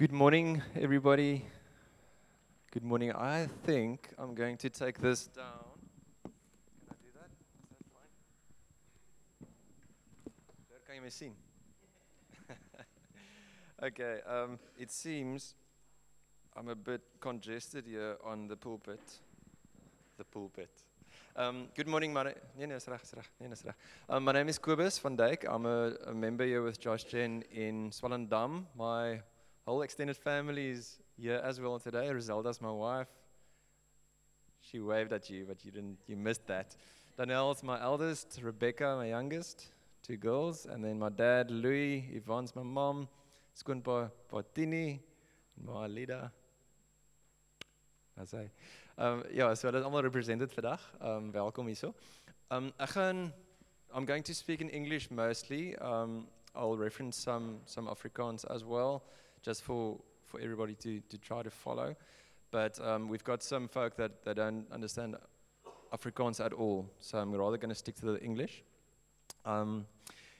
Good morning, everybody. Good morning. I think I'm going to take this down. Can I do that? Is that fine? Daar kan my sien. okay, um, it seems I'm a bit congested here on the pulpit. The pulpit. Um, good morning, my. Um, my name is Cobus van Dyk. I'm a, a member here with Josh Jen in Swellendam. My whole extended family is here as well today. Rizelda's my wife. She waved at you, but you didn't. You missed that. Danielle's my eldest. Rebecca, my youngest. Two girls, and then my dad, Louis. Yvonne's my mom. Skoonpa Patini, my leader. Hy. Um ja, so dit is almal represented vandag. Um welkom hierso. Um I'm going to speak in English mostly. Um I'll reference some some Afrikaans as well just for for everybody to to try to follow. But um we've got some folk that that don't understand Afrikaans at all. So I'm rather going to stick to the English. Um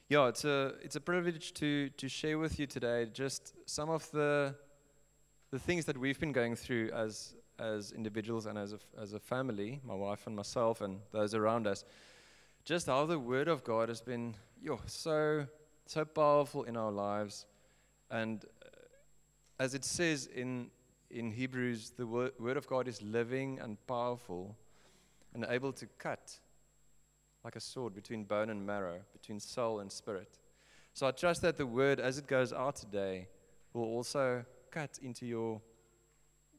yeah, it's a it's a privilege to to share with you today just some of the the things that we've been going through as as individuals and as a, as a family, my wife and myself and those around us, just how the Word of God has been yo, so, so powerful in our lives. And as it says in, in Hebrews, the word, word of God is living and powerful and able to cut like a sword between bone and marrow, between soul and spirit. So I trust that the Word, as it goes out today, will also cut into your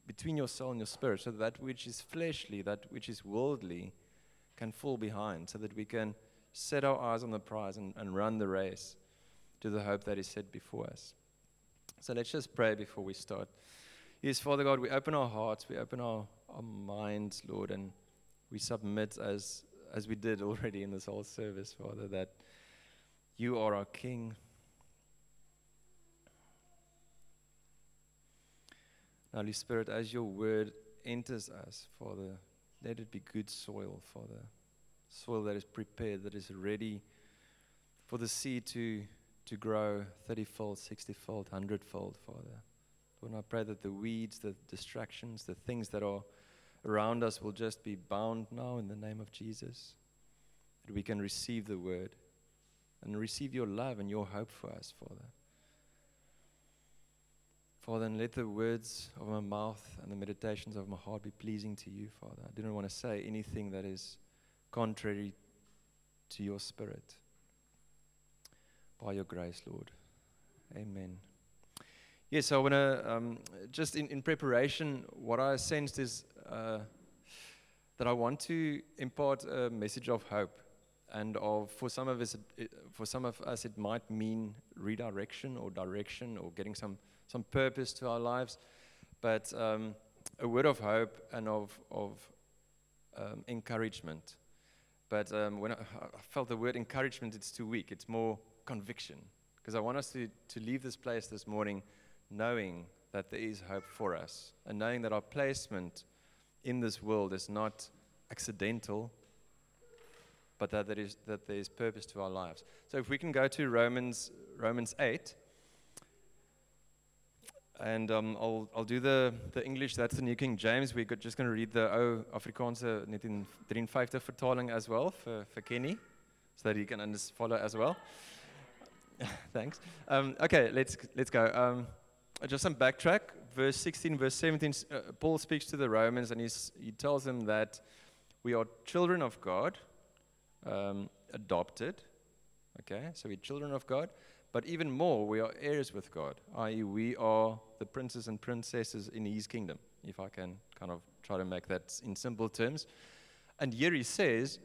between your soul and your spirit, so that, which is fleshly, that which is worldly, can fall behind, so that we can set our eyes on the prize and, and run the race to the hope that is set before us. So let's just pray before we start. Yes, Father God, we open our hearts, we open our, our minds, Lord, and we submit as as we did already in this whole service, Father, that you are our King. Holy Spirit, as your word enters us, Father, let it be good soil, Father. Soil that is prepared, that is ready for the seed to, to grow 30 fold, 60 fold, 100 fold, Father. Lord, I pray that the weeds, the distractions, the things that are around us will just be bound now in the name of Jesus. That we can receive the word and receive your love and your hope for us, Father. Father, and let the words of my mouth and the meditations of my heart be pleasing to you, Father. I do not want to say anything that is contrary to your spirit. By your grace, Lord. Amen. Yes, I want to, um, just in, in preparation, what I sensed is uh, that I want to impart a message of hope. And of, for, some of us, it, for some of us, it might mean redirection or direction or getting some, some purpose to our lives. But um, a word of hope and of, of um, encouragement. But um, when I, I felt the word encouragement, it's too weak. It's more conviction. Because I want us to, to leave this place this morning knowing that there is hope for us and knowing that our placement in this world is not accidental, but that there is, that there is purpose to our lives. So if we can go to Romans, Romans 8, and um, I'll, I'll do the, the English, that's the New King James. We're just going to read the O Afrikaanse 1953 vertaling as well for, for Kenny, so that he can follow as well. Thanks. Um, okay, let's, let's go. Um, just some backtrack. Verse 16, verse 17, uh, Paul speaks to the Romans and he's, he tells them that we are children of God, um, adopted. Okay, so we're children of God. But even more, we are heirs with God, i.e., we are the princes and princesses in his kingdom, if I can kind of try to make that in simple terms. And here he says,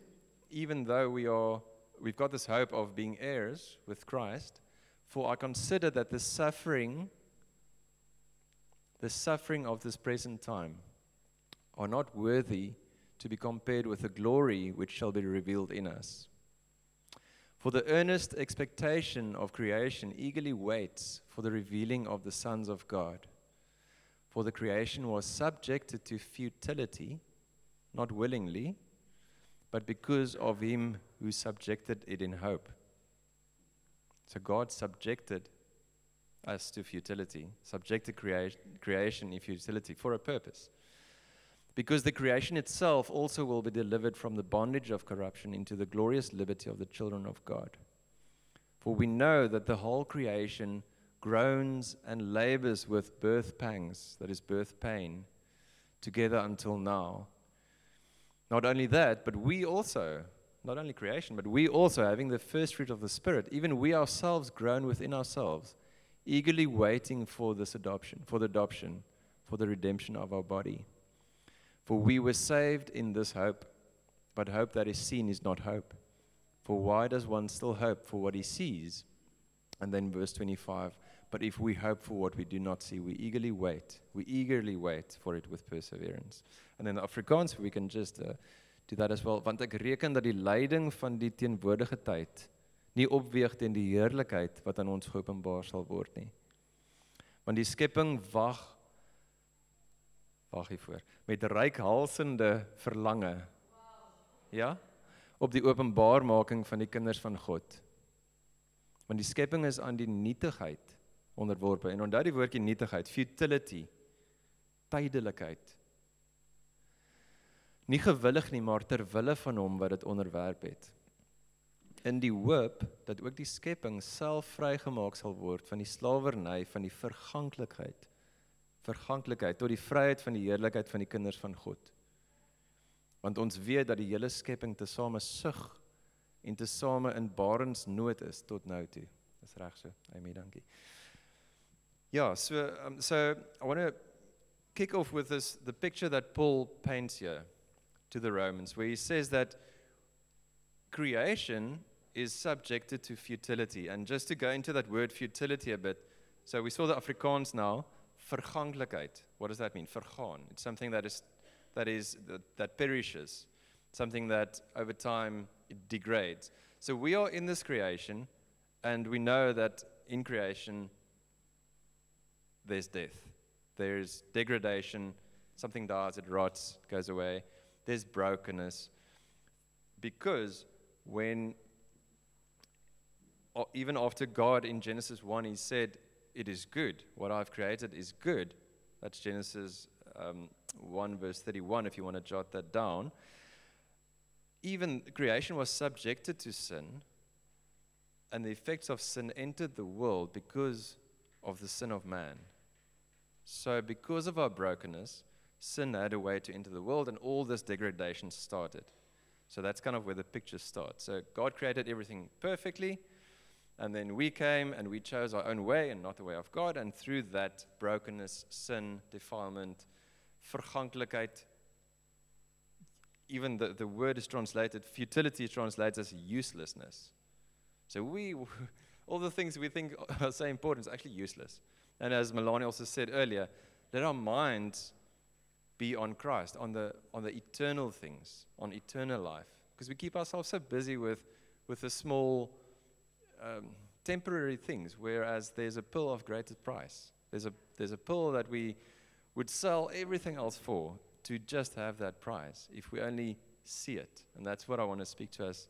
even though we are, we've got this hope of being heirs with Christ, for I consider that the suffering the suffering of this present time are not worthy to be compared with the glory which shall be revealed in us. For the earnest expectation of creation eagerly waits for the revealing of the sons of God. For the creation was subjected to futility, not willingly, but because of him who subjected it in hope. So God subjected us to futility, subjected crea- creation in futility for a purpose. Because the creation itself also will be delivered from the bondage of corruption into the glorious liberty of the children of God. For we know that the whole creation groans and labors with birth pangs, that is, birth pain, together until now. Not only that, but we also, not only creation, but we also, having the first fruit of the Spirit, even we ourselves grown within ourselves, eagerly waiting for this adoption, for the adoption, for the redemption of our body. For we were saved in this hope, but hope that is seen is not hope. For why does one still hope for what he sees? And then verse 25 But if we hope for what we do not see, we eagerly wait. We eagerly wait for it with perseverance. And in Afrikaans, we can just uh, do that as well. Want ek reken dat die lyding van die teenwoordige tyd nie opweeg teen die heerlikheid wat aan ons geopenbaar sal word nie. Want die skepping wag wag hiervoor met reikhalsende verlange. Ja? Op die openbaarmaking van die kinders van God. Want die skepping is aan die nietigheid onderworpe. En onthou die woordjie nietigheid, futility, tydelikheid. Nie gewillig nie, maar ter wille van hom wat dit onderwerp het. In die hoop dat ook die skepping self vrygemaak sal word van die slawerny van die verganklikheid verganklikheid tot die vryheid van die heerlikheid van die kinders van God. Want ons weet dat die hele skepping tesame sug en tesame in barensnood is tot nou toe. Dis reg so. Amen, dankie. Ja, so um, so I want to kick off with this the picture that Paul paints here to the Romans where he says that creation is subjected to futility and just to go into that word futility a bit. So we saw the Afrikaans now verganklikheid. What does that mean? Vergaan. It's something that is that is that, that perishes, something that over time it degrades. So we are in this creation, and we know that in creation there's death, there's degradation, something dies, it rots, goes away. There's brokenness, because when even after God in Genesis 1, He said, it is good. What I've created is good. That's Genesis um, 1, verse 31, if you want to jot that down. Even creation was subjected to sin, and the effects of sin entered the world because of the sin of man. So, because of our brokenness, sin had a way to enter the world, and all this degradation started. So, that's kind of where the picture starts. So, God created everything perfectly and then we came and we chose our own way and not the way of God. And through that brokenness, sin, defilement, verganklikheid, even the, the word is translated, futility translates as uselessness. So we, all the things we think are so important is actually useless. And as Melanie also said earlier, let our minds be on Christ, on the, on the eternal things, on eternal life. Because we keep ourselves so busy with, with the small um, temporary things, whereas there's a pill of greater price. There's a, there's a pill that we would sell everything else for to just have that price if we only see it. And that's what I want to speak to us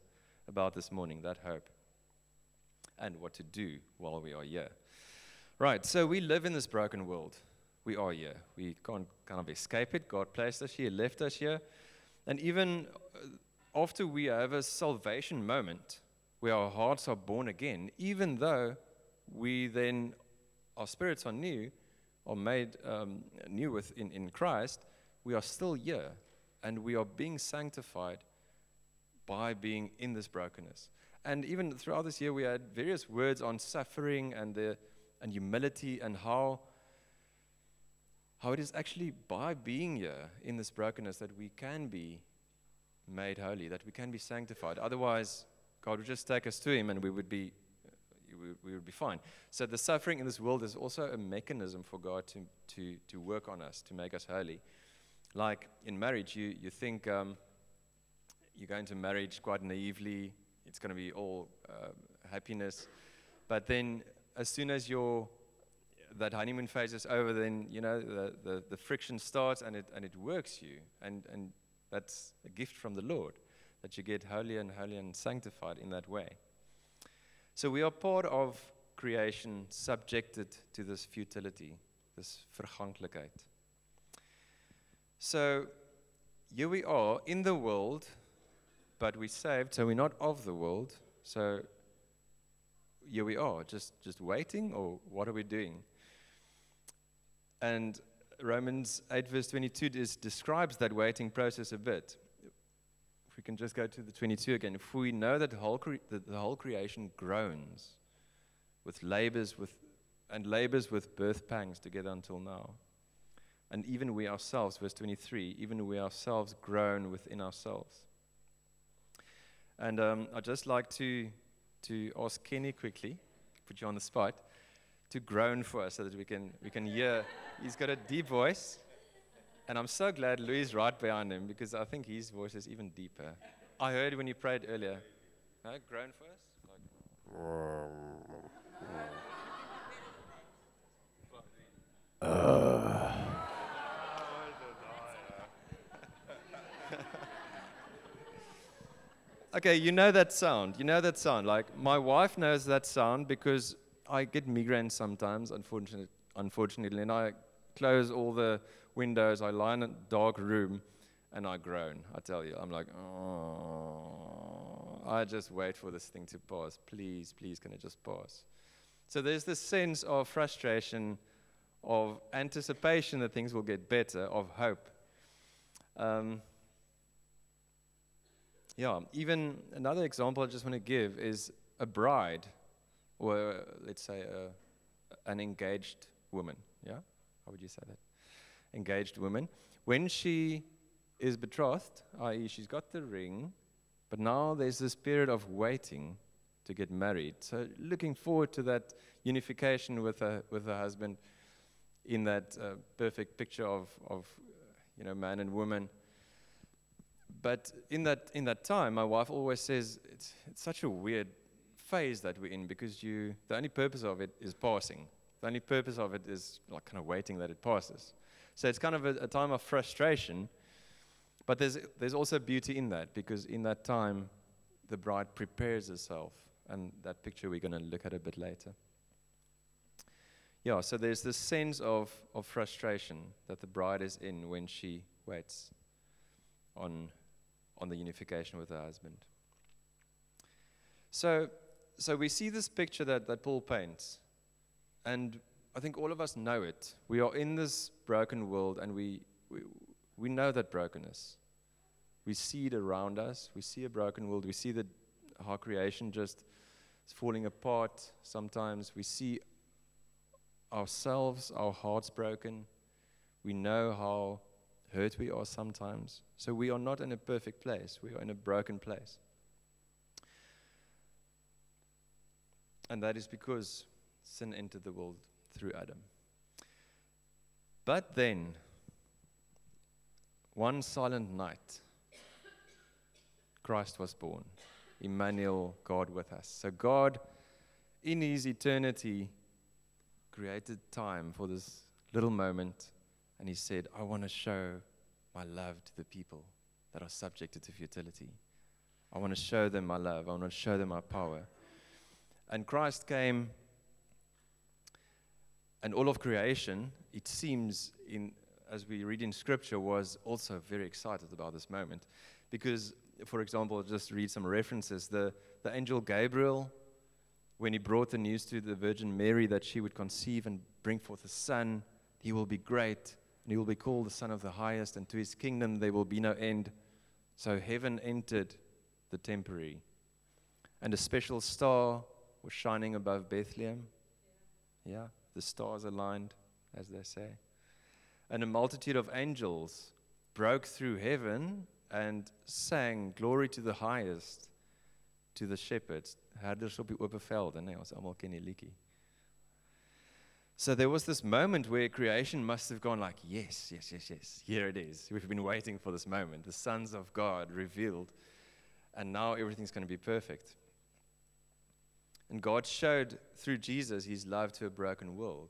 about this morning that hope and what to do while we are here. Right, so we live in this broken world. We are here. We can't kind of escape it. God placed us here, left us here. And even uh, after we have a salvation moment, where our hearts are born again, even though we then, our spirits are new, are made um, new within in Christ, we are still here and we are being sanctified by being in this brokenness. And even throughout this year, we had various words on suffering and, the, and humility and how, how it is actually by being here in this brokenness that we can be made holy, that we can be sanctified. Otherwise, God would just take us to Him and we would be, we would be fine. So the suffering in this world is also a mechanism for God to, to, to work on us, to make us holy. Like in marriage, you, you think um, you go into marriage quite naively, it's going to be all uh, happiness. But then as soon as your that honeymoon phase is over, then you know the, the, the friction starts and it and it works you, and and that's a gift from the Lord that you get holier and holier and sanctified in that way. So we are part of creation subjected to this futility, this verganklikheid. So here we are in the world, but we're saved, so we're not of the world. So here we are, just, just waiting, or what are we doing? And Romans 8, verse 22 is, describes that waiting process a bit. If we can just go to the 22 again. If we know that the whole, cre- that the whole creation groans with labors with, and labors with birth pangs together until now. And even we ourselves, verse 23, even we ourselves groan within ourselves. And um, I'd just like to, to ask Kenny quickly, put you on the spot, to groan for us so that we can, we can hear. He's got a deep voice. And I'm so glad Louis is right behind him because I think his voice is even deeper. I heard when you prayed earlier. No, groan for us? Like, uh. Okay, you know that sound. You know that sound. Like my wife knows that sound because I get migraine sometimes, unfortunately, unfortunately, and I close all the windows. I lie in a dark room, and I groan. I tell you, I'm like, oh. I just wait for this thing to pass. Please, please, can it just pass? So there's this sense of frustration, of anticipation that things will get better, of hope. Um, yeah, even another example I just want to give is a bride, or let's say a, an engaged woman. Yeah, how would you say that? Engaged woman. When she is betrothed, i.e., she's got the ring, but now there's this period of waiting to get married. So looking forward to that unification with her with her husband in that uh, perfect picture of of you know man and woman but in that, in that time, my wife always says it's, it's such a weird phase that we're in because you, the only purpose of it is passing. The only purpose of it is like kind of waiting that it passes. So it's kind of a, a time of frustration, but there's, there's also beauty in that because in that time, the bride prepares herself. And that picture we're going to look at a bit later. Yeah, so there's this sense of, of frustration that the bride is in when she waits on on the unification with her husband. So, so we see this picture that, that Paul paints, and I think all of us know it. We are in this broken world, and we, we, we know that brokenness. We see it around us. We see a broken world. We see that our creation just is falling apart sometimes. We see ourselves, our hearts broken. We know how hurt we are sometimes. So we are not in a perfect place, we are in a broken place. And that is because sin entered the world through Adam. But then, one silent night, Christ was born. Emmanuel, God with us. So God, in his eternity, created time for this little moment and he said, I want to show my love to the people that are subjected to futility. I want to show them my love. I want to show them my power. And Christ came, and all of creation, it seems, in, as we read in Scripture, was also very excited about this moment. Because, for example, I'll just read some references. The, the angel Gabriel, when he brought the news to the Virgin Mary that she would conceive and bring forth a son, he will be great and he will be called the Son of the Highest, and to his kingdom there will be no end. So heaven entered the temporary, and a special star was shining above Bethlehem. Yeah, the stars aligned, as they say. And a multitude of angels broke through heaven and sang, Glory to the highest, to the shepherds. Herders op die open velde, nee, ons almal ken die liedjie. So there was this moment where creation must have gone like, yes, yes, yes, yes, here it is. We've been waiting for this moment. The sons of God revealed, and now everything's going to be perfect. And God showed through Jesus his love to a broken world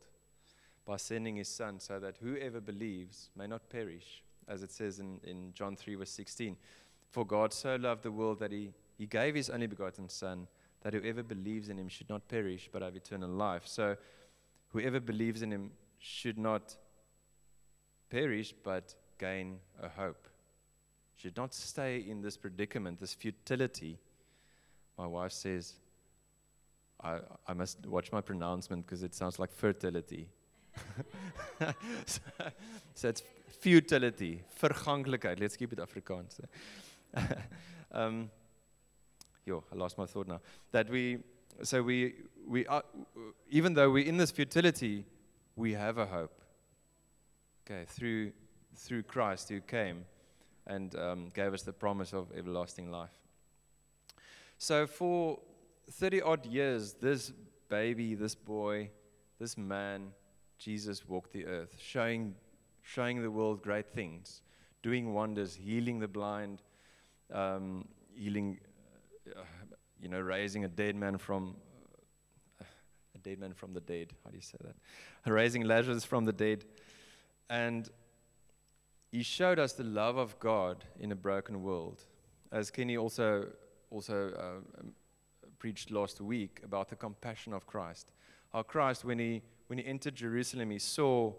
by sending his son so that whoever believes may not perish, as it says in, in John 3, verse 16. For God so loved the world that he, he gave his only begotten son that whoever believes in him should not perish but have eternal life. So, whoever believes in him should not perish but gain a hope. Should not stay in this predicament, this futility. My wife says, I, I must watch my pronouncement because it sounds like fertility. so, so it's futility, verganklikheid. Let's keep it Afrikaans. um, yo, I lost my thought now. That we, so we, we are, even though we're in this futility, we have a hope. Okay, through, through Christ who came and um, gave us the promise of everlasting life. So for 30 odd years, this baby, this boy, this man, Jesus walked the earth, showing, showing the world great things, doing wonders, healing the blind, um, healing, uh, you know, raising a dead man from uh, a dead man from the dead. How do you say that? Raising Lazarus from the dead, and he showed us the love of God in a broken world. As Kenny also also uh, preached last week about the compassion of Christ. How Christ, when he, when he entered Jerusalem, he saw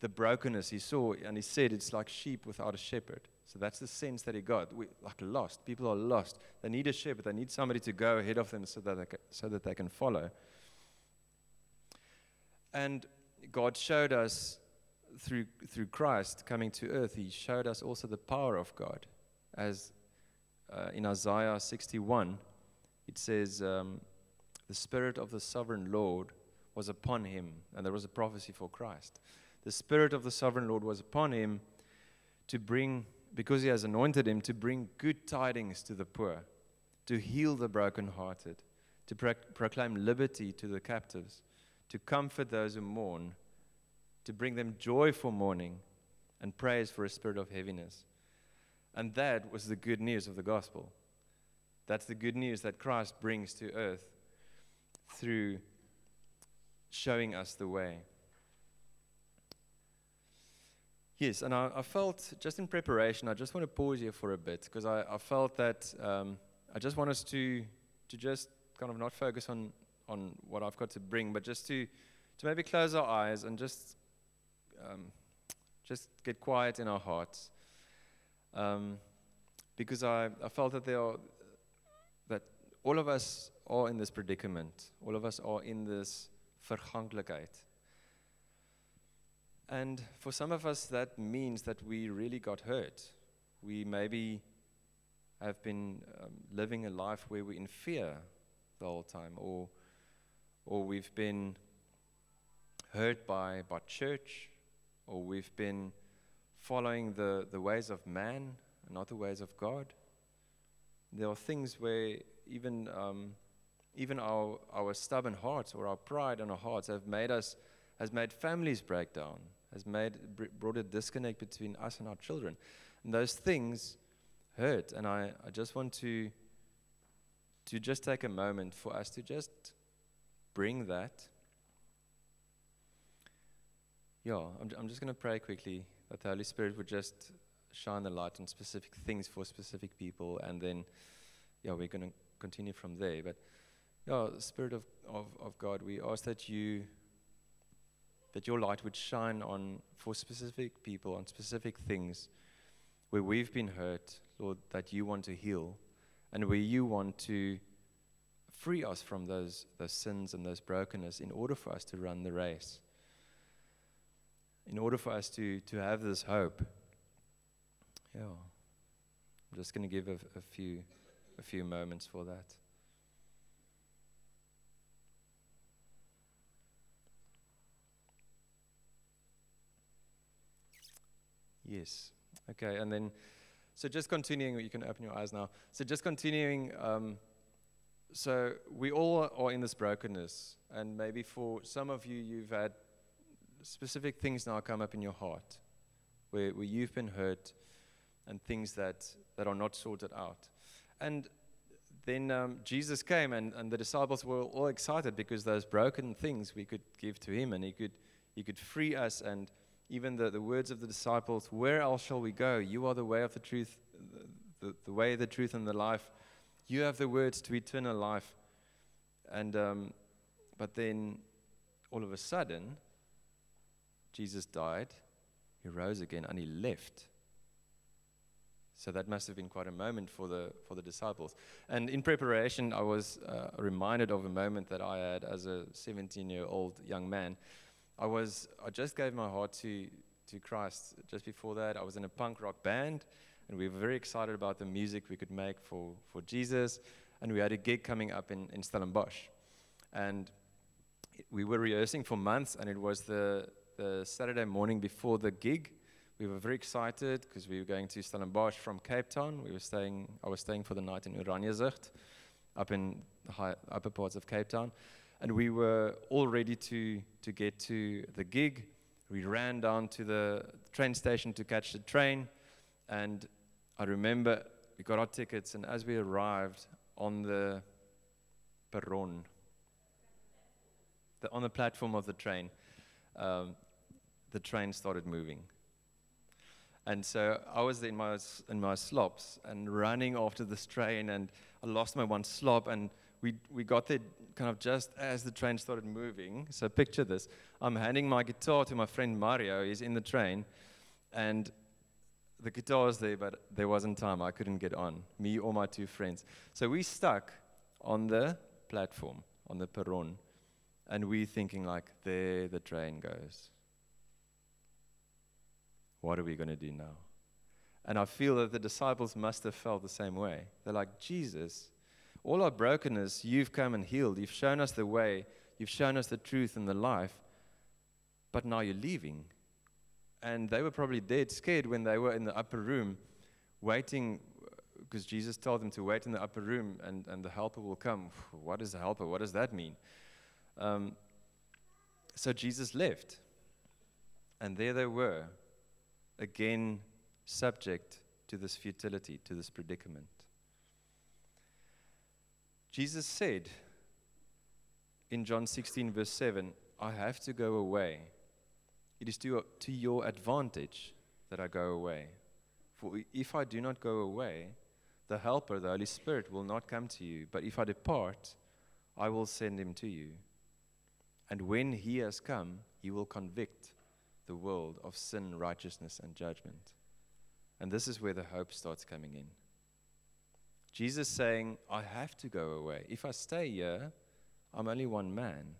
the brokenness. He saw, and he said, it's like sheep without a shepherd. So that's the sense that he got. We, like lost. People are lost. They need a shepherd. They need somebody to go ahead of them so that they can, so that they can follow. And God showed us through, through Christ coming to earth, He showed us also the power of God. As uh, in Isaiah 61, it says, um, The Spirit of the sovereign Lord was upon him. And there was a prophecy for Christ. The Spirit of the sovereign Lord was upon him to bring, because he has anointed him, to bring good tidings to the poor, to heal the brokenhearted, to pro- proclaim liberty to the captives, to comfort those who mourn, to bring them joy for mourning, and praise for a spirit of heaviness. And that was the good news of the gospel. That's the good news that Christ brings to earth through showing us the way. Yes, and I, I, felt just in preparation, I just want to pause here for a bit because I, I, felt that um, I just want us to, to just kind of not focus on, on what I've got to bring, but just to, to maybe close our eyes and just, um, just get quiet in our hearts. Um, because I, I felt that there are, all of us are in this predicament. All of us are in this verganklikheid. And for some of us, that means that we really got hurt. We maybe have been um, living a life where we're in fear the whole time, or, or we've been hurt by, by church, or we've been following the, the ways of man not the ways of God. There are things where even, um, even our, our stubborn hearts or our pride in our hearts have made us, has made families break down, has made, brought a disconnect between us and our children. And those things hurt. And I, I just want to, to just take a moment for us to just bring that. Yeah, I'm, I'm just going to pray quickly that the Holy Spirit would just shine the light on specific things for specific people, and then, yeah, we're going to continue from there. But yeah, Spirit of, of, of God, we ask that you that your light would shine on for specific people, on specific things where we've been hurt, Lord, that you want to heal, and where you want to free us from those, those sins and those brokenness in order for us to run the race. In order for us to, to have this hope. Yeah. I'm just going to give a, a few a few moments for that. Yes. Okay, and then, so just continuing, you can open your eyes now. So just continuing, um, so we all are in this brokenness, and maybe for some of you, you've had specific things now come up in your heart where, where you've been hurt and things that, that are not sorted out. And then um, Jesus came, and, and the disciples were all excited because those broken things we could give to him, and he could, he could free us. And even the, the words of the disciples, Where else shall we go? You are the way of the truth, the, the way, the truth, and the life. You have the words to eternal life. And um, but then all of a sudden, Jesus died, he rose again, and he left. So that must have been quite a moment for the for the disciples. And in preparation, I was uh, reminded of a moment that I had as a 17-year-old young man. I was I just gave my heart to to Christ. Just before that, I was in a punk rock band, and we were very excited about the music we could make for for Jesus. And we had a gig coming up in in Stellenbosch, and we were rehearsing for months, and it was the the Saturday morning before the gig we were very excited because we were going to Stellenbosch from Cape Town. We were staying, I was staying for the night in Oranjezicht, up in the high, upper parts of Cape Town. And we were all ready to, to get to the gig. We ran down to the train station to catch the train. And I remember we got our tickets, and as we arrived on the perron, the, on the platform of the train, um, the train started moving. And so I was in my, in my slops and running after this train, and I lost my one slop. And we, we got there kind of just as the train started moving. So picture this I'm handing my guitar to my friend Mario, he's in the train, and the guitar was there, but there wasn't time. I couldn't get on, me or my two friends. So we stuck on the platform, on the perron, and we thinking like, there the train goes. What are we going to do now? And I feel that the disciples must have felt the same way. They're like, Jesus, all our brokenness, you've come and healed. You've shown us the way. You've shown us the truth and the life. But now you're leaving. And they were probably dead scared when they were in the upper room waiting because Jesus told them to wait in the upper room and, and the helper will come. What is the helper? What does that mean? Um, so Jesus left. And there they were again subject to this futility, to this predicament. Jesus said in John 16, verse 7, I have to go away. It is to, to your advantage that I go away. For if I do not go away, the Helper, the Holy Spirit, will not come to you. But if I depart, I will send him to you. And when he has come, he will convict the world of sin, righteousness, and judgment. And this is where the hope starts coming in. Jesus saying, I have to go away. If I stay here, I'm only one man.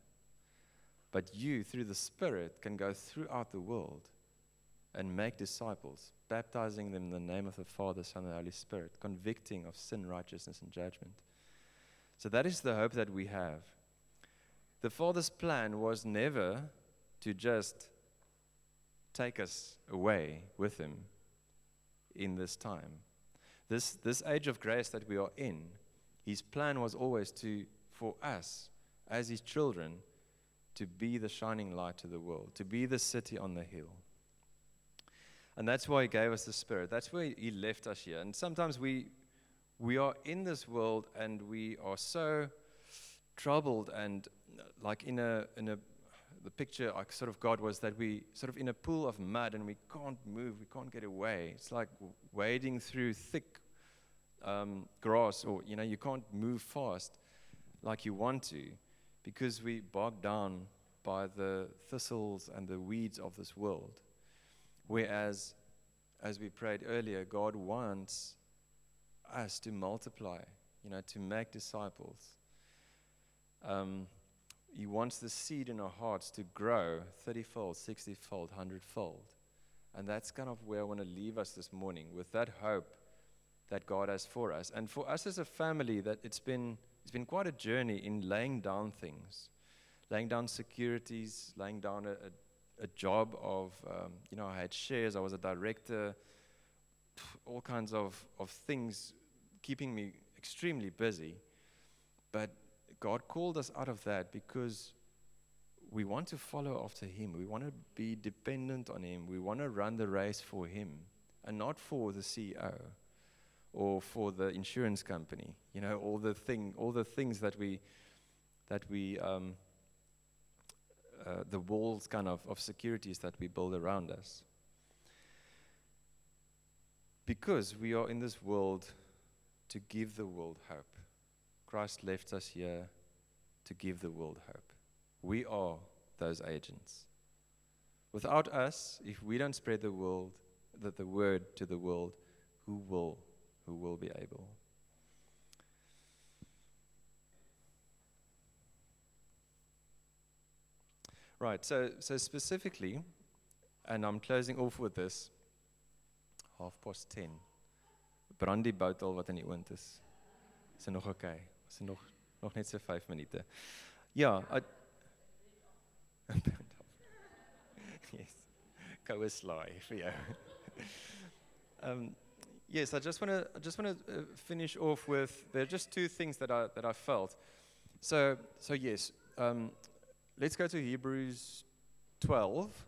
But you, through the Spirit, can go throughout the world and make disciples, baptizing them in the name of the Father, Son, and the Holy Spirit, convicting of sin, righteousness, and judgment. So that is the hope that we have. The Father's plan was never to just take us away with him in this time. This, this age of grace that we are in, his plan was always to, for us, as his children, to be the shining light to the world, to be the city on the hill. And that's why he gave us the Spirit. That's why he left us here. And sometimes we, we are in this world and we are so troubled and like in a, in a the picture I sort of got was that we sort of in a pool of mud and we can't move, we can't get away. It's like wading through thick um, grass, or you know, you can't move fast like you want to because we bogged down by the thistles and the weeds of this world. Whereas, as we prayed earlier, God wants us to multiply, you know, to make disciples. Um, he wants the seed in our hearts to grow 30 fold, 60 fold, 100 fold. And that's kind of where I want to leave us this morning with that hope that God has for us. And for us as a family, that it's been, it's been quite a journey in laying down things, laying down securities, laying down a, a, a job of, um, you know, I had shares, I was a director, all kinds of, of things keeping me extremely busy. But God called us out of that because we want to follow after Him. We want to be dependent on Him. We want to run the race for Him and not for the CEO or for the insurance company. You know, all the thing, all the things that we, that we, um, uh, the walls kind of of securities that we build around us. Because we are in this world to give the world hope. Christ left us here to give the world hope. We are those agents. Without us, if we don't spread the world, the, the word to the world, who will? Who will be able? Right, so, so specifically, and I'm closing off with this, half past 10. Brandy bottle wat in die oond is. Is nog. Okay. Is nog nog net so 5 minute. Ja, yes. Go sly for you. um, yes, I just want to just want to uh, finish off with there are just two things that I that I felt. So so yes, um, let's go to Hebrews 12,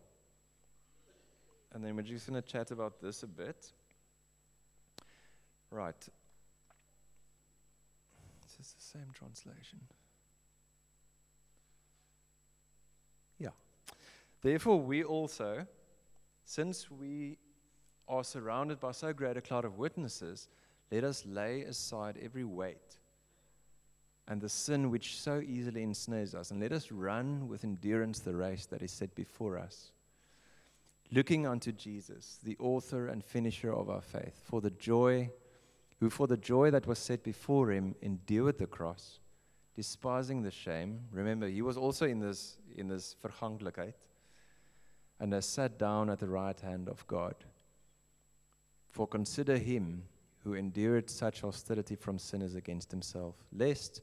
and then we're just going to chat about this a bit. Right. This is the same translation. Yeah. Therefore, we also, since we are surrounded by so great a cloud of witnesses, let us lay aside every weight and the sin which so easily ensnares us, and let us run with endurance the race that is set before us. Looking unto Jesus, the author and finisher of our faith, for the joy, who for the joy that was set before him endured the cross, despising the shame. Remember, he was also in this in this verganklikheid, and has sat down at the right hand of God. For consider him who endured such hostility from sinners against himself, lest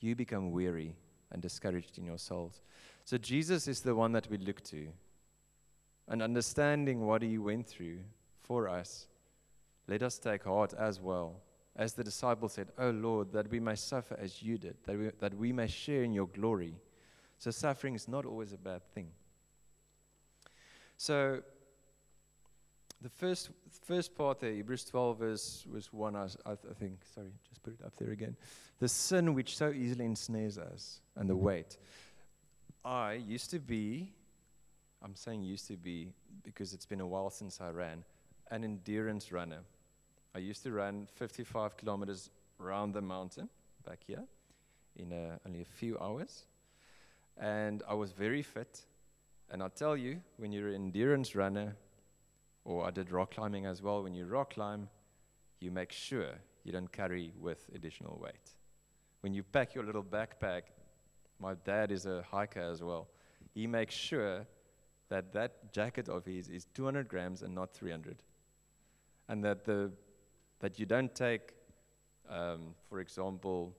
you become weary and discouraged in your souls. So Jesus is the one that we look to. And understanding what he went through for us, let us take heart as well. As the disciples said, Oh Lord, that we may suffer as you did, that we, that we may share in your glory. So suffering is not always a bad thing. So the first first part there, Hebrews 12 verse was one. I, I, think. Sorry, just put it up there again. The sin which so easily ensnares us, and the weight. I used to be. I'm saying used to be because it's been a while since I ran an endurance runner. I used to run 55 kilometers around the mountain back here in a, only a few hours, and I was very fit. And I tell you, when you're an endurance runner, or I did rock climbing as well. When you rock climb, you make sure you don't carry with additional weight. When you pack your little backpack, my dad is a hiker as well. He makes sure that that jacket of his is 200 grams and not 300. And that, the, that you don't take, um, for example,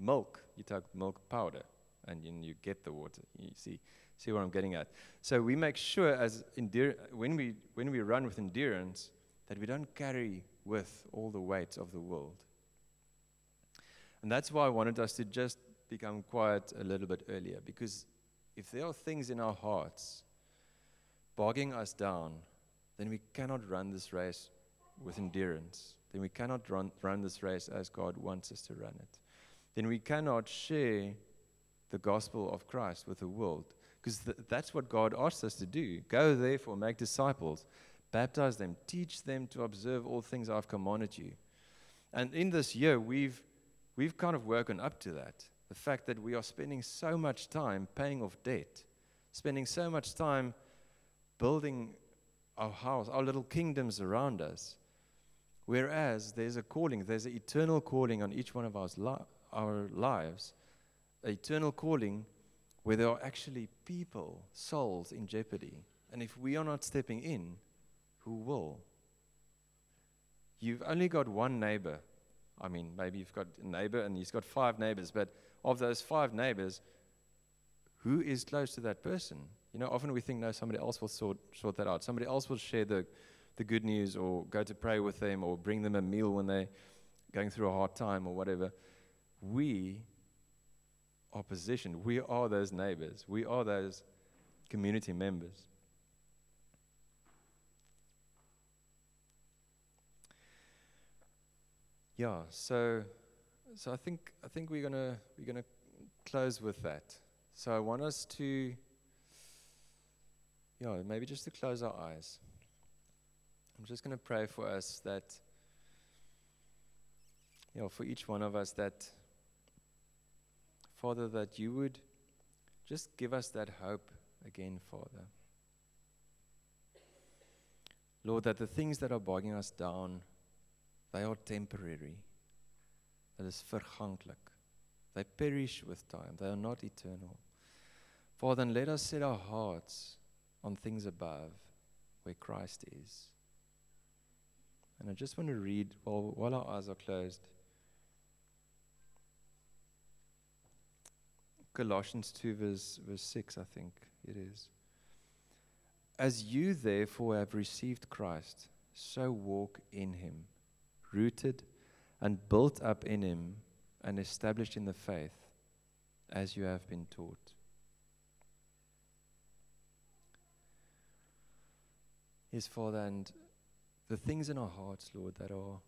milk, you take milk powder and you, you get the water. You see, See where I'm getting at? So we make sure as endur- when we when we run with endurance that we don't carry with all the weight of the world. And that's why I wanted us to just become quiet a little bit earlier because if there are things in our hearts bogging us down, then we cannot run this race with endurance. Then we cannot run, run this race as God wants us to run it. Then we cannot share the gospel of Christ with the world because th- that's what God asks us to do. Go therefore, make disciples, baptize them, teach them to observe all things I've commanded you. And in this year, we've, we've kind of woken up to that. The fact that we are spending so much time paying off debt, spending so much time building our house, our little kingdoms around us. Whereas there's a calling, there's an eternal calling on each one of our, our lives, an eternal calling where there are actually people, souls in jeopardy. And if we are not stepping in, who will? You've only got one neighbor. I mean, maybe you've got a neighbor and he's got five neighbors, but of those five neighbors, who is close to that person? You know, often we think, no, somebody else will sort, sort that out. Somebody else will share the, the good news or go to pray with them or bring them a meal when they're going through a hard time or whatever. We are positioned. We are those neighbors, we are those community members. Yeah, so so I think I think we're gonna we're gonna close with that. So I want us to yeah, maybe just to close our eyes. I'm just gonna pray for us that you know, for each one of us that Father, that you would just give us that hope again, Father. Lord, that the things that are bogging us down, they are temporary. That is verganklik. They perish with time. They are not eternal. Father, and let us set our hearts on things above where Christ is. And I just want to read while, while our eyes are closed. Colossians 2, verse, verse 6, I think it is. As you therefore have received Christ, so walk in him, rooted and built up in him, and established in the faith, as you have been taught. Yes, Father, and the things in our hearts, Lord, that are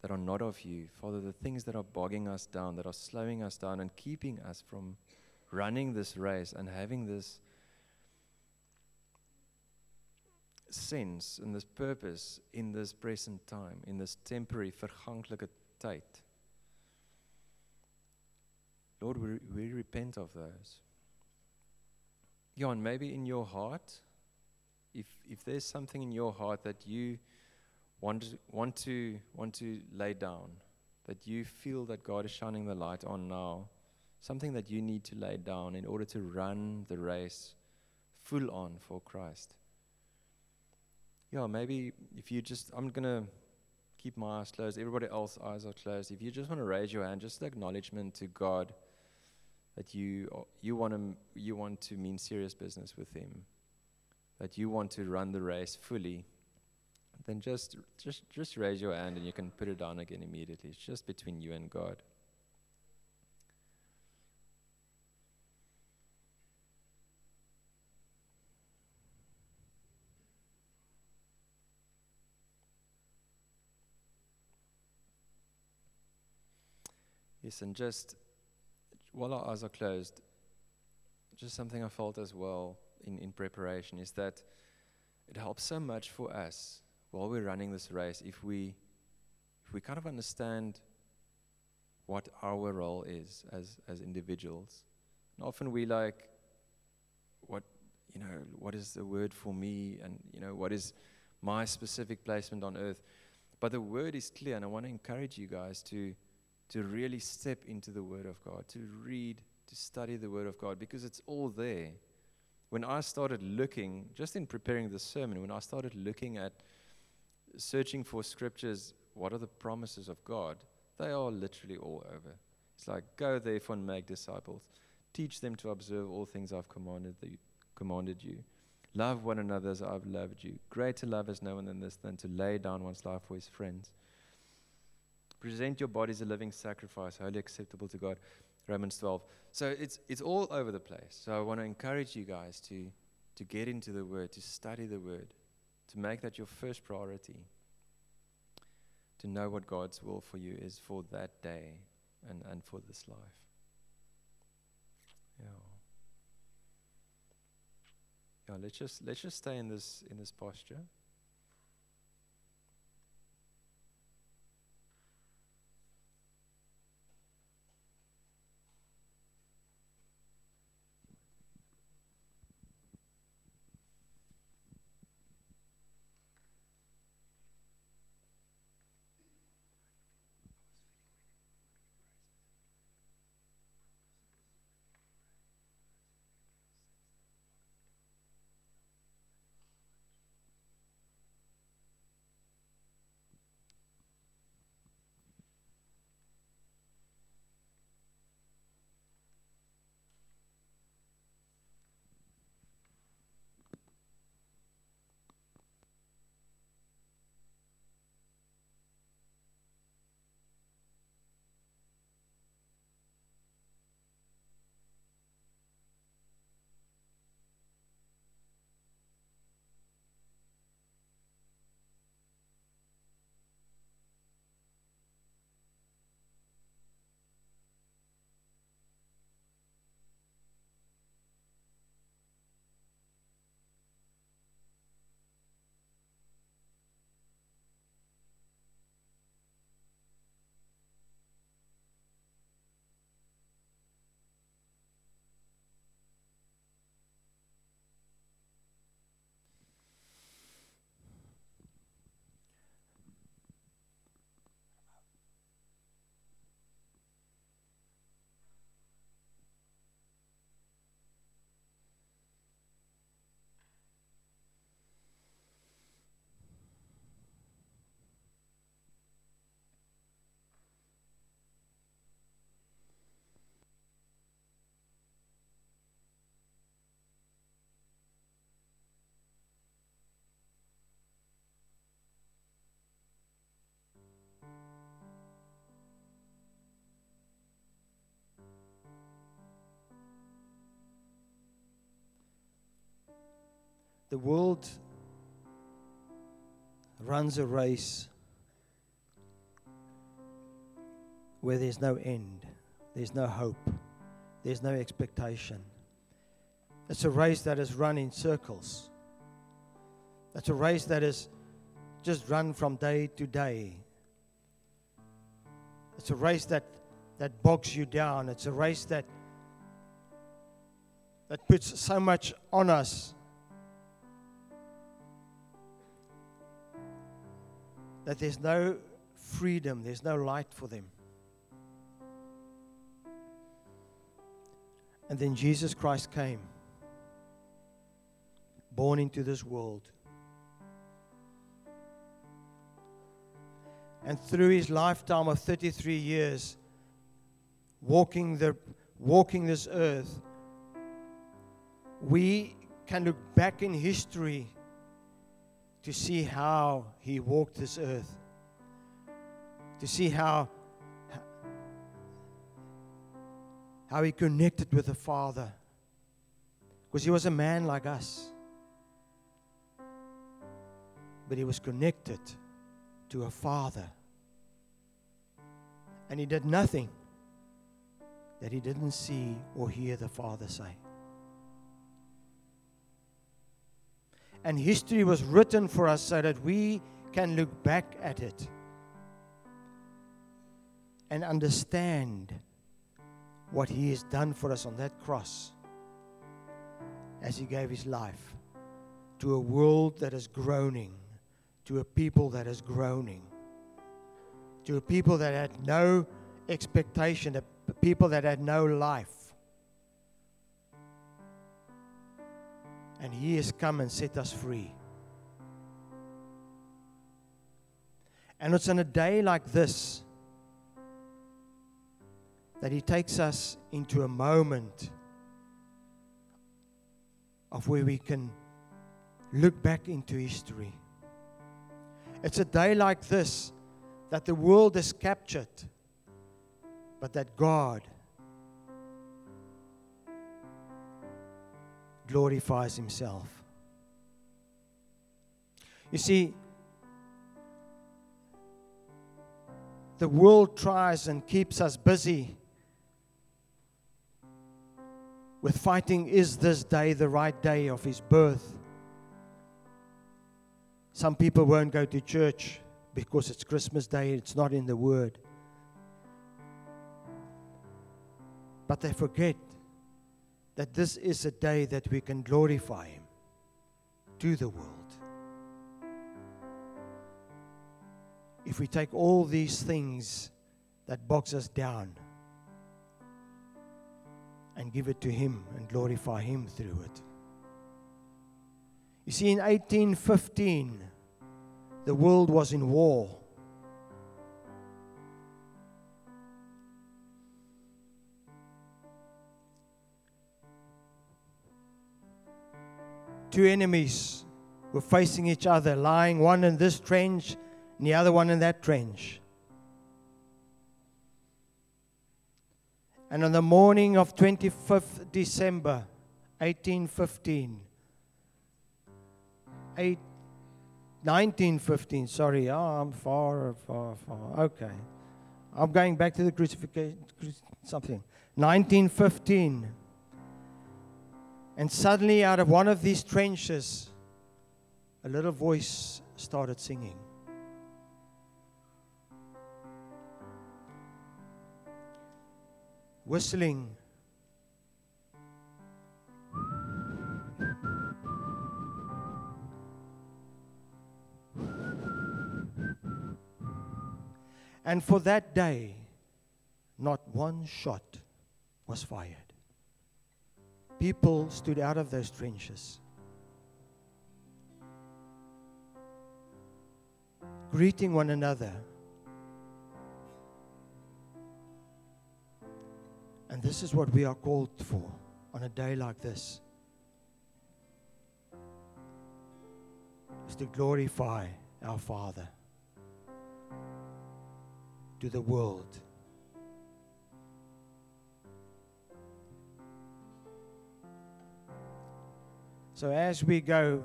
that are not of you, Father, the things that are bogging us down, that are slowing us down and keeping us from running this race and having this sense and this purpose in this present time, in this temporary, verganklike tyd. Lord, we, we repent of those. John, maybe in your heart, if, if there's something in your heart that you want, want, to, want to lay down, that you feel that God is shining the light on now, something that you need to lay down in order to run the race full on for Christ. Yeah, maybe if you just, I'm to keep my eyes closed. Everybody else's eyes are closed. If you just want to raise your hand, just acknowledgement to God that you, you, want to, you want to mean serious business with Him, that you want to run the race fully, then just, just, just raise your hand and you can put it down again immediately. It's just between you and God. Yes, and just while our eyes are closed, just something I felt as well in, in preparation is that it helps so much for us while we're running this race if we if we kind of understand what our role is as as individuals. And often we like what you know, what is the word for me and you know, what is my specific placement on earth. But the word is clear and I want to encourage you guys to to really step into the Word of God, to read, to study the Word of God, because it's all there. When I started looking, just in preparing the sermon, when I started looking at searching for scriptures, what are the promises of God? They are literally all over. It's like, go therefore and make disciples. Teach them to observe all things I've commanded, the, commanded you. Love one another as I've loved you. Greater love is no one than this, than to lay down one's life for his friends. Present your body as a living sacrifice, wholly acceptable to God. Romans 12. So it's, it's all over the place. So I want to encourage you guys to, to get into the Word, to study the Word, to make that your first priority, to know what God's will for you is for that day and, and for this life. Yeah. Yeah, let's just let's just stay in this in this posture. The world runs a race where there's no end, there's no hope, there's no expectation. It's a race that is run in circles. It's a race that is just run from day to day. It's a race that, that bogs you down. It's a race that, that puts so much on us that there's no freedom, there's no light for them. And then Jesus Christ came, born into this world. And through his lifetime of 33 years, walking, the, walking this earth, we can look back in history to see how he walked this earth, to see how how he connected with the Father. Because he was a man like us. But he was connected to a Father. And he did nothing that he didn't see or hear the Father say. And history was written for us so that we can look back at it and understand what He has done for us on that cross as He gave His life to a world that is groaning, to a people that is groaning, to a people that had no expectation, a people that had no life. And He has come and set us free. And it's on a day like this that He takes us into a moment of where we can look back into history. It's a day like this that the world is captured, but that God glorifies Himself. You see, the world tries and keeps us busy with fighting is this day the right day of his birth? Some people won't go to church because it's Christmas Day, it's not in the Word. But they forget that this is a day that we can glorify Him to the world. If we take all these things that box us down, and give it to Him and glorify Him through it. You see, in 1815, the world was in war. Two enemies were facing each other, lying one in this trench and the other one in that trench. And on the morning of 25th December 1815, 8, 1915, sorry, oh, I'm far, far, far. Okay. I'm going back to the crucifixion, something. 1915. And suddenly, out of one of these trenches, a little voice started singing. whistling. And for that day, not one shot was fired. People stood out of those trenches, greeting one another And this is what we are called for on a day like this. Is to glorify our Father to the world. So as we go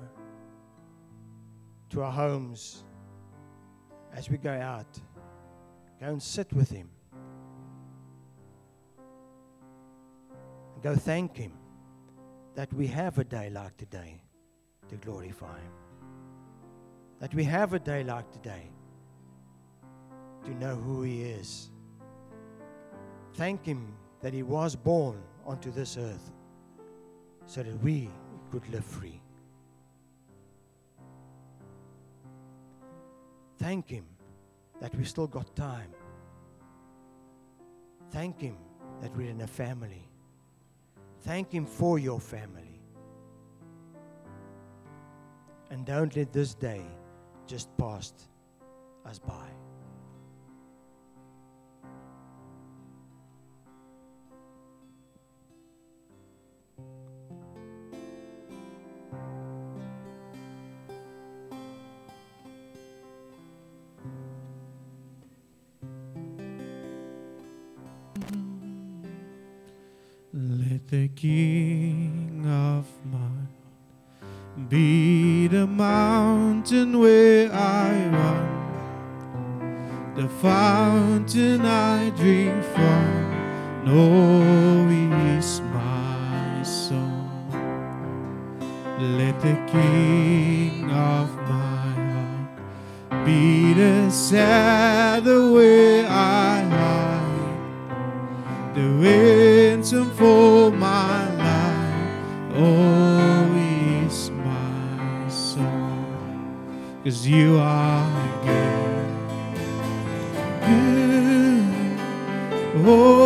to our homes, as we go out, go and sit with Him. And go thank Him that we have a day like today to glorify Him. That we have a day like today to know who He is. Thank Him that He was born onto this earth so that we live free. Thank Him that we still got time. Thank Him that we're in a family. Thank Him for your family. And don't let this day just pass us by. The King of heart be the mountain where I run, the fountain I drink from. No, is my song. Let the King of my heart be the saddle where I the ransom for my life. Oh, is my song. Cause you are good. Good. Oh,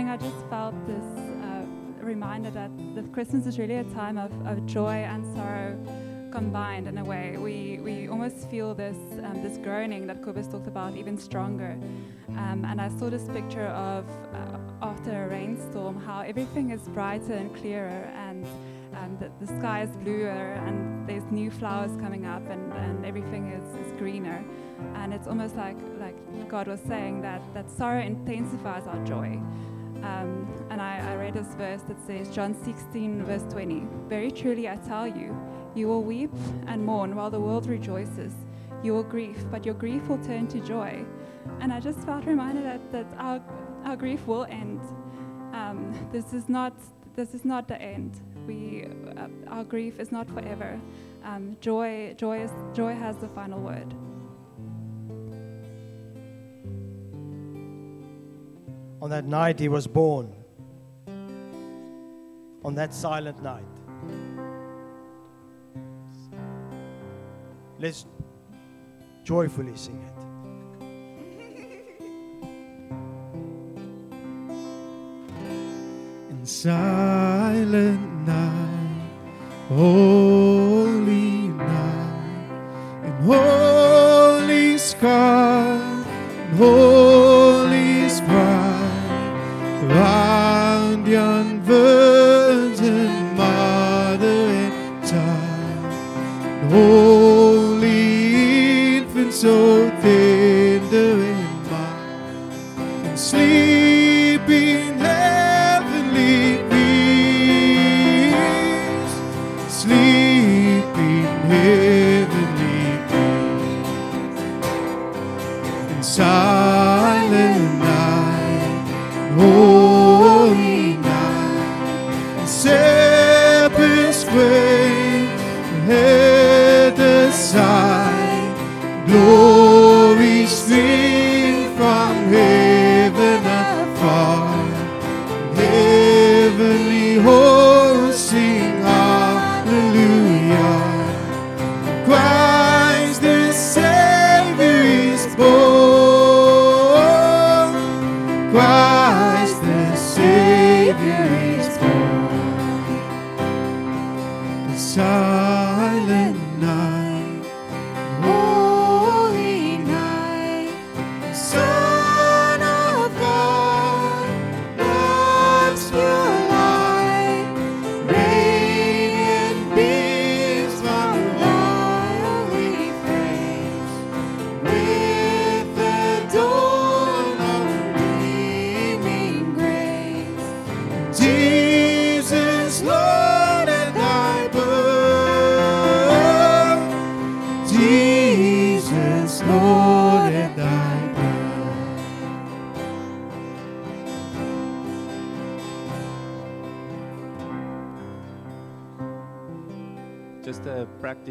morning I just felt this uh, reminder that, that Christmas is really a time of, of joy and sorrow combined in a way. We, we almost feel this, um, this groaning that Cobus talked about even stronger. Um, and I saw this picture of uh, after a rainstorm how everything is brighter and clearer and um, the, the sky is bluer and there's new flowers coming up and, and everything is, is greener. And it's almost like, like God was saying that, that sorrow intensifies our joy. Um, and I, I read this verse that says, John 16, verse 20, Very truly I tell you, you will weep and mourn while the world rejoices. You will grieve, but your grief will turn to joy. And I just felt reminded that, that our, our grief will end. Um, this is not this is not the end. We uh, our grief is not forever. Um, joy joy is, joy has the final word. On that night he was born, on that silent night. Let's joyfully sing it. in silent night, holy The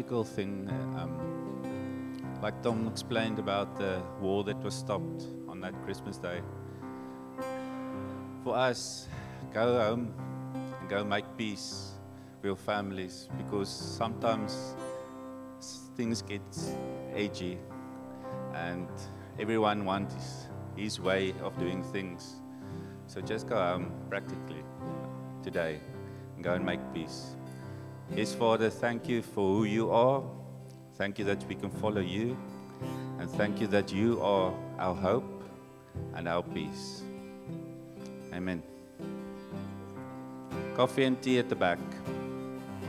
practical thing. Um, like Tom explained about the war that was stopped on that Christmas day. For us, go home and go make peace with your families because sometimes things get edgy and everyone wants his way of doing things. So just go home practically today and go and make peace. Yes, Father, thank you for who you are. Thank you that we can follow you. And thank you that you are our hope and our peace. Amen. Coffee and tea at the back.